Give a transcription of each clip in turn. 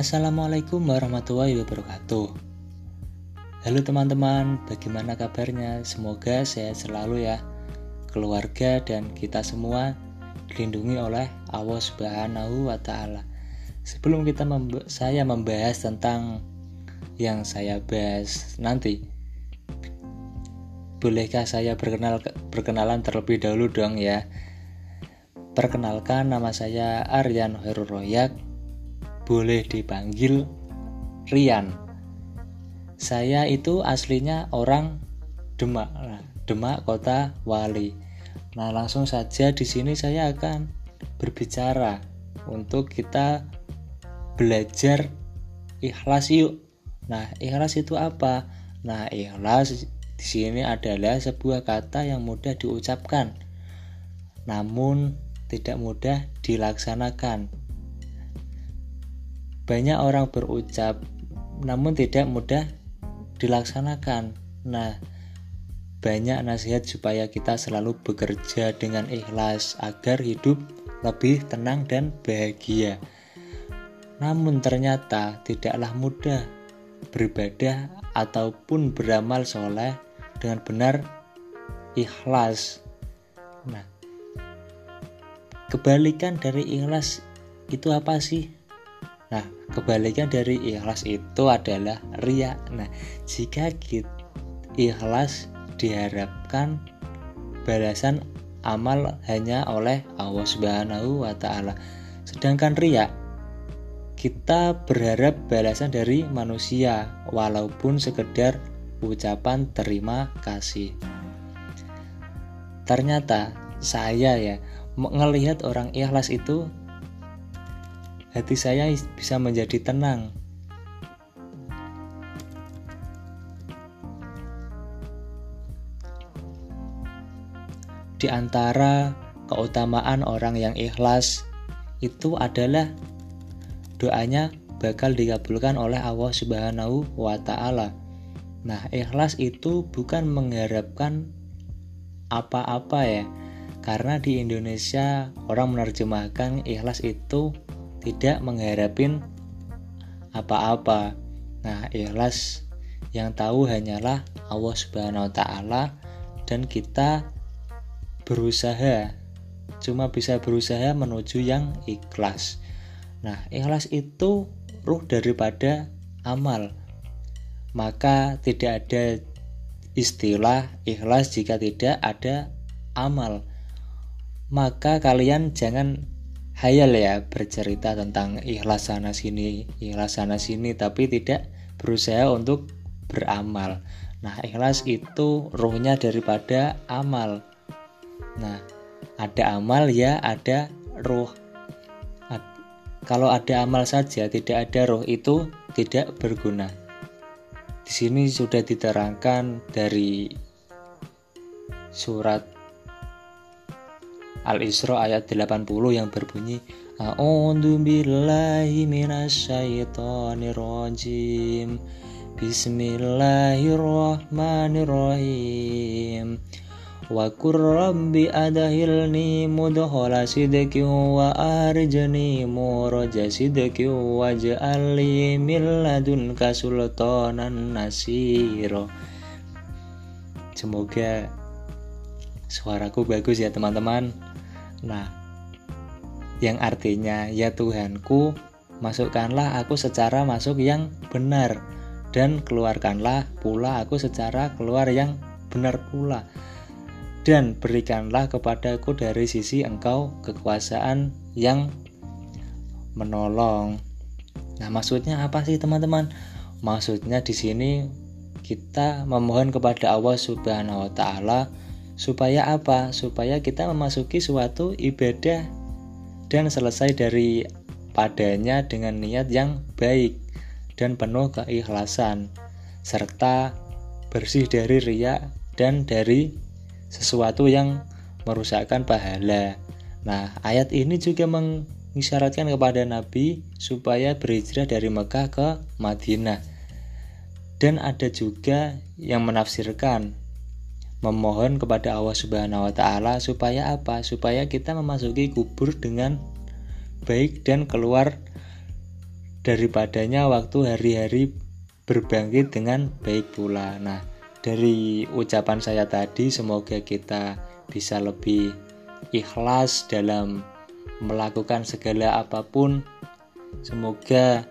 Assalamualaikum warahmatullahi wabarakatuh. Halo teman-teman, bagaimana kabarnya? Semoga sehat selalu ya. Keluarga dan kita semua dilindungi oleh Allah Subhanahu wa taala. Sebelum kita memb saya membahas tentang yang saya bahas nanti, bolehkah saya berkenal perkenalan terlebih dahulu dong ya? Perkenalkan nama saya Aryan Herul Royak boleh dipanggil Rian. Saya itu aslinya orang Demak, Demak Kota Wali. Nah, langsung saja di sini saya akan berbicara untuk kita belajar ikhlas yuk. Nah, ikhlas itu apa? Nah, ikhlas di sini adalah sebuah kata yang mudah diucapkan, namun tidak mudah dilaksanakan. Banyak orang berucap, namun tidak mudah dilaksanakan. Nah, banyak nasihat supaya kita selalu bekerja dengan ikhlas agar hidup lebih tenang dan bahagia. Namun ternyata tidaklah mudah beribadah ataupun beramal soleh dengan benar ikhlas. Nah, kebalikan dari ikhlas itu apa sih? Nah, kebalikan dari ikhlas itu adalah ria. Nah, jika kita ikhlas diharapkan balasan amal hanya oleh Allah Subhanahu wa taala. Sedangkan ria kita berharap balasan dari manusia walaupun sekedar ucapan terima kasih. Ternyata saya ya melihat orang ikhlas itu hati saya bisa menjadi tenang. Di antara keutamaan orang yang ikhlas itu adalah doanya bakal dikabulkan oleh Allah Subhanahu wa taala. Nah, ikhlas itu bukan mengharapkan apa-apa ya. Karena di Indonesia orang menerjemahkan ikhlas itu tidak mengharapin apa-apa. Nah, ikhlas yang tahu hanyalah Allah Subhanahu wa taala dan kita berusaha cuma bisa berusaha menuju yang ikhlas. Nah, ikhlas itu ruh daripada amal. Maka tidak ada istilah ikhlas jika tidak ada amal. Maka kalian jangan hayal ya bercerita tentang ikhlas sana sini, ikhlas sana sini tapi tidak berusaha untuk beramal. Nah, ikhlas itu ruhnya daripada amal. Nah, ada amal ya ada ruh. Kalau ada amal saja tidak ada ruh itu tidak berguna. Di sini sudah diterangkan dari surat Al-Isra ayat 80 yang berbunyi A'udzu billahi minasyaitonir rajim Bismillahirrahmanirrahim. Wa qur rabbi adahilni mudkhala wa arjani muraja sidqin waj'al li min ladunka sultanan nasira. Semoga suaraku bagus ya teman-teman Nah, yang artinya ya Tuhanku, masukkanlah aku secara masuk yang benar dan keluarkanlah pula aku secara keluar yang benar pula. Dan berikanlah kepadaku dari sisi engkau kekuasaan yang menolong. Nah, maksudnya apa sih teman-teman? Maksudnya di sini kita memohon kepada Allah Subhanahu wa taala Supaya apa? Supaya kita memasuki suatu ibadah dan selesai dari padanya dengan niat yang baik dan penuh keikhlasan serta bersih dari riak dan dari sesuatu yang merusakkan pahala. Nah, ayat ini juga mengisyaratkan kepada Nabi supaya berhijrah dari Mekah ke Madinah. Dan ada juga yang menafsirkan memohon kepada Allah Subhanahu wa taala supaya apa? Supaya kita memasuki kubur dengan baik dan keluar daripadanya waktu hari-hari berbangkit dengan baik pula. Nah, dari ucapan saya tadi semoga kita bisa lebih ikhlas dalam melakukan segala apa pun. Semoga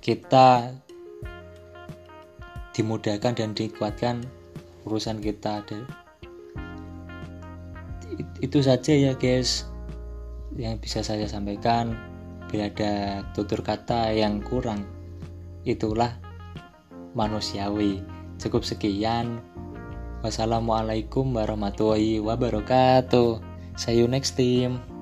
kita dimudahkan dan dikuatkan urusan kita itu saja ya guys yang bisa saya sampaikan. Bila ada tutur kata yang kurang itulah manusiawi. Cukup sekian. Wassalamualaikum warahmatullahi wabarakatuh. See you next time